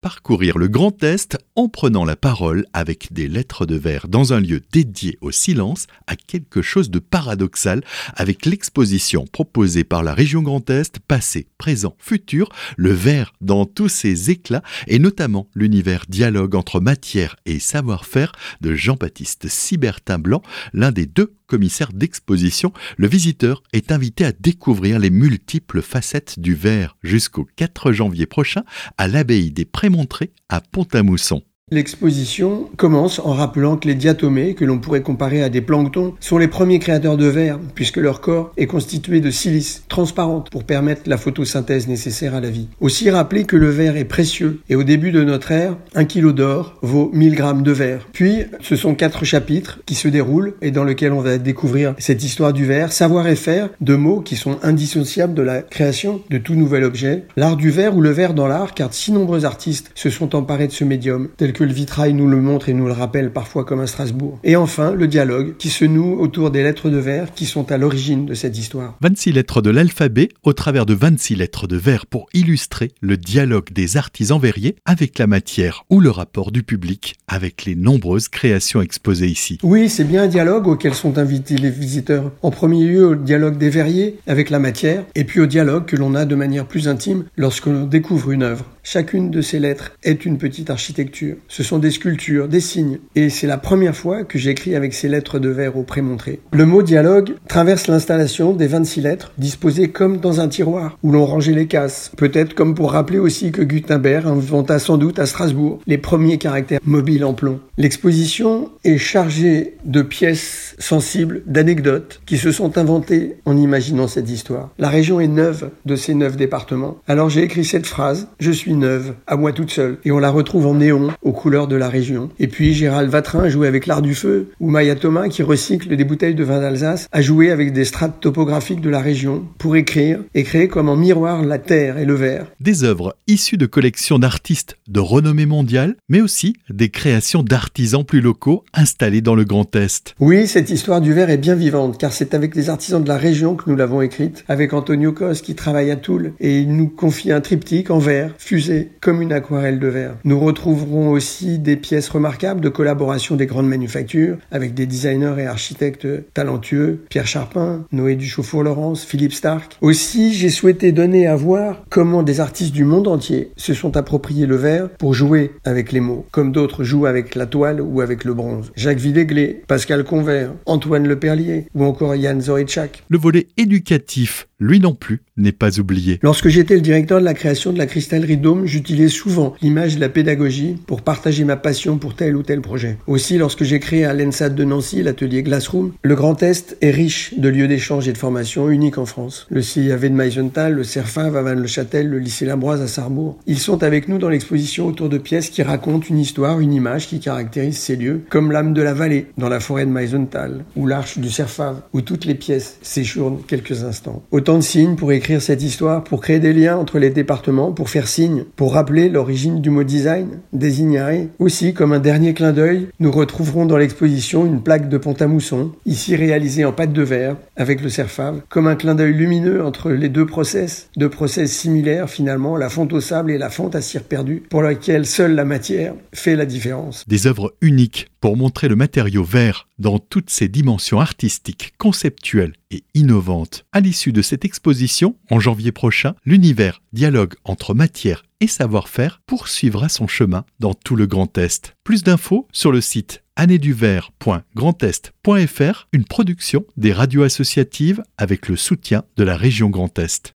parcourir le Grand Est en prenant la parole avec des lettres de verre dans un lieu dédié au silence à quelque chose de paradoxal avec l'exposition proposée par la région Grand Est, passé, présent, futur, le verre dans tous ses éclats et notamment l'univers dialogue entre matière et savoir-faire de Jean-Baptiste Sibertin Blanc, l'un des deux commissaire d'exposition, le visiteur est invité à découvrir les multiples facettes du verre jusqu'au 4 janvier prochain à l'abbaye des Prémontrés à Pont-à-Mousson. L'exposition commence en rappelant que les diatomées, que l'on pourrait comparer à des planctons, sont les premiers créateurs de verre, puisque leur corps est constitué de silice transparente pour permettre la photosynthèse nécessaire à la vie. Aussi rappeler que le verre est précieux, et au début de notre ère, un kilo d'or vaut 1000 grammes de verre. Puis, ce sont quatre chapitres qui se déroulent et dans lesquels on va découvrir cette histoire du verre, savoir et faire, deux mots qui sont indissociables de la création de tout nouvel objet, l'art du verre ou le verre dans l'art, car si nombreux artistes se sont emparés de ce médium, tel que le vitrail nous le montre et nous le rappelle parfois comme à Strasbourg. Et enfin, le dialogue qui se noue autour des lettres de verre qui sont à l'origine de cette histoire. 26 lettres de l'alphabet au travers de 26 lettres de verre pour illustrer le dialogue des artisans verriers avec la matière ou le rapport du public avec les nombreuses créations exposées ici. Oui, c'est bien un dialogue auquel sont invités les visiteurs. En premier lieu, au dialogue des verriers avec la matière et puis au dialogue que l'on a de manière plus intime lorsque l'on découvre une œuvre. Chacune de ces lettres est une petite architecture. Ce sont des sculptures, des signes. Et c'est la première fois que j'écris avec ces lettres de verre au prémontré. Le mot dialogue traverse l'installation des 26 lettres, disposées comme dans un tiroir, où l'on rangeait les casses. Peut-être comme pour rappeler aussi que Gutenberg inventa sans doute à Strasbourg les premiers caractères mobiles en plomb. L'exposition est chargée de pièces sensibles, d'anecdotes, qui se sont inventées en imaginant cette histoire. La région est neuve de ces neuf départements. Alors j'ai écrit cette phrase, je suis neuve, à moi toute seule, et on la retrouve en néon, aux couleurs de la région. Et puis Gérald Vatrin a joué avec l'art du feu, ou Maya Thomas, qui recycle des bouteilles de vin d'Alsace, a joué avec des strates topographiques de la région pour écrire et créer comme en miroir la terre et le verre. Des œuvres issues de collections d'artistes de renommée mondiale, mais aussi des créations d'artisans plus locaux installés dans le Grand Est. Oui, cette histoire du verre est bien vivante, car c'est avec les artisans de la région que nous l'avons écrite, avec Antonio Cos qui travaille à Toul, et il nous confie un triptyque en verre, fusé, comme une aquarelle de verre. Nous retrouverons aussi des pièces remarquables de collaboration des grandes manufactures, avec des designers et architectes talentueux, Pierre Charpin, Noé Duchaufour-Laurence, Philippe Stark. Aussi, j'ai souhaité donner à voir comment des artistes du monde entier se sont appropriés le verre pour jouer avec les mots, comme d'autres jouent avec la toile ou avec le bronze. Jacques Villéglé, Pascal Convert, Antoine Leperlier ou encore Yann Zoritchak. Le volet éducatif lui non plus, n'est pas oublié. Lorsque j'étais le directeur de la création de la cristallerie Dôme, j'utilisais souvent l'image de la pédagogie pour partager ma passion pour tel ou tel projet. Aussi, lorsque j'ai créé à l'ENSAD de Nancy l'atelier Glassroom, le Grand Est est riche de lieux d'échange et de formation uniques en France. Le CIAV de Meisenthal, le CERFAV à Vannes-le-Châtel, le lycée Lambroise à Sarrebourg. Ils sont avec nous dans l'exposition autour de pièces qui racontent une histoire, une image qui caractérise ces lieux, comme l'âme de la vallée dans la forêt de Meisenthal, ou l'arche du CERFAV, où toutes les pièces séjournent quelques instants. De signes pour écrire cette histoire, pour créer des liens entre les départements, pour faire signe, pour rappeler l'origine du mot design, désignare. Aussi, comme un dernier clin d'œil, nous retrouverons dans l'exposition une plaque de Pont-à-Mousson, ici réalisée en pâte de verre, avec le Cerfave, comme un clin d'œil lumineux entre les deux process, deux process similaires finalement, la fonte au sable et la fonte à cire perdue, pour laquelle seule la matière fait la différence. Des œuvres uniques pour montrer le matériau vert dans toutes ses dimensions artistiques, conceptuelles et innovantes. À l'issue de cette exposition, en janvier prochain, l'univers dialogue entre matière et savoir-faire poursuivra son chemin dans tout le Grand Est. Plus d'infos sur le site annéeduvert.grandest.fr, une production des radios associatives avec le soutien de la région Grand Est.